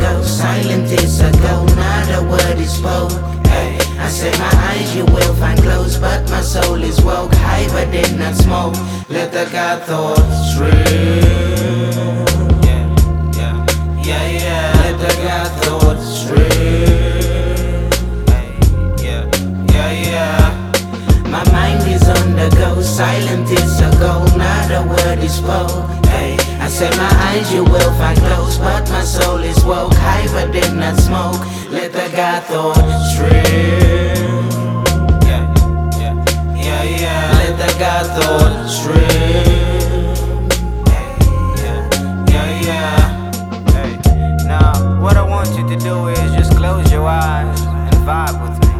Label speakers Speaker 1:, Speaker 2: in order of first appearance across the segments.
Speaker 1: go. Silent is a go, not a word is spoke. Hey, I said my eyes you will find closed, but my soul is woke. High but did not smoke. Let the God thoughts real. Yeah, yeah, yeah, yeah. Let the God thoughts. Hey, yeah, yeah, yeah. My mind is on the go, silent is a go, not a word is spoke. Said my eyes you will find closed, but my soul is woke. But did not smoke. Let the God thoughts real. Yeah, yeah, yeah, yeah. Let the God thoughts real. Hey, yeah, yeah, yeah.
Speaker 2: Hey, now what I want you to do is just close your eyes and vibe with me.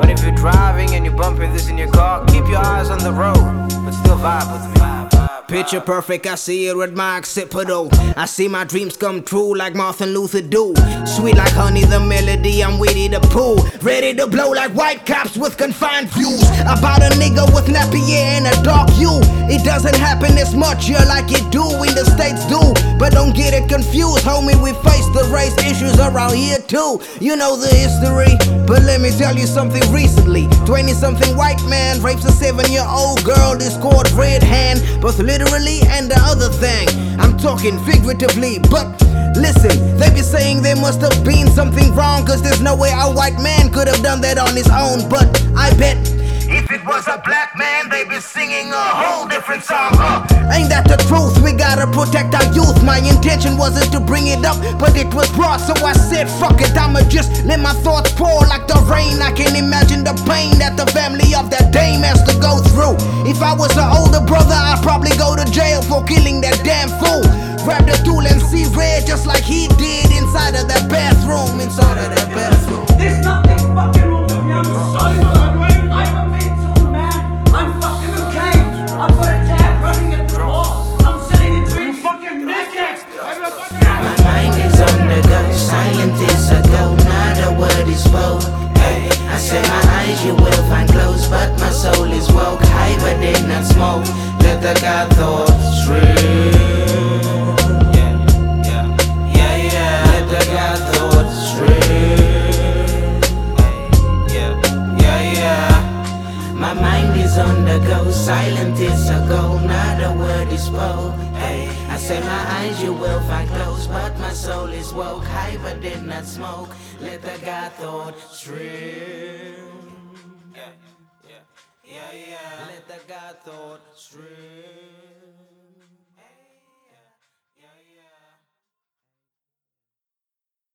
Speaker 2: But if you're driving and you're bumping this in your car, keep your eyes on the road, but still vibe with me. Picture perfect, I see it with my occipital. I see my dreams come true like Martin Luther do. Sweet like honey, the melody, I'm witty to pull. Ready to blow like white cops with confined views. About a nigga with nappy hair and a dark hue. It doesn't happen as much here like it do in the States do. But don't get it confused, homie, we face the race issues around here too. You know the history, but let me tell you something recently. 20 something white man rapes a 7 year old girl, discord red hand, both literally and the other thing. I'm talking figuratively, but listen, they be saying there must have been something wrong, cause there's no way a white man could have done that on his own, but I bet. If it was a black man, they'd be singing a whole different song. Uh, ain't that the truth? We gotta protect our youth. My intention wasn't to bring it up, but it was brought, so I said, fuck it, I'ma just let my thoughts pour like the rain. I can imagine the pain that the family of that dame has to go through. If I was an jail for killing that damn fool. Grab the tool and see red just like he did inside of that bathroom. Inside of that bathroom.
Speaker 3: There's nothing fucking wrong with me. I'm sorry, but I'm a mental man. I'm fucking okay. I've got a tab running at the wall. I'm sitting in fucking naked.
Speaker 1: My mind is on the go, silent is go, not a word is spoke. Hey, I said my eyes you will find closed, but my soul is woke. High but did not smoke. Let the God thoughts on silent is a goal, not a word is spoke. Hey, I say my eyes you will find closed, but my soul is woke. But did not smoke. Let the God thought stream. Yeah, yeah, yeah, yeah. Let the God thoughts real.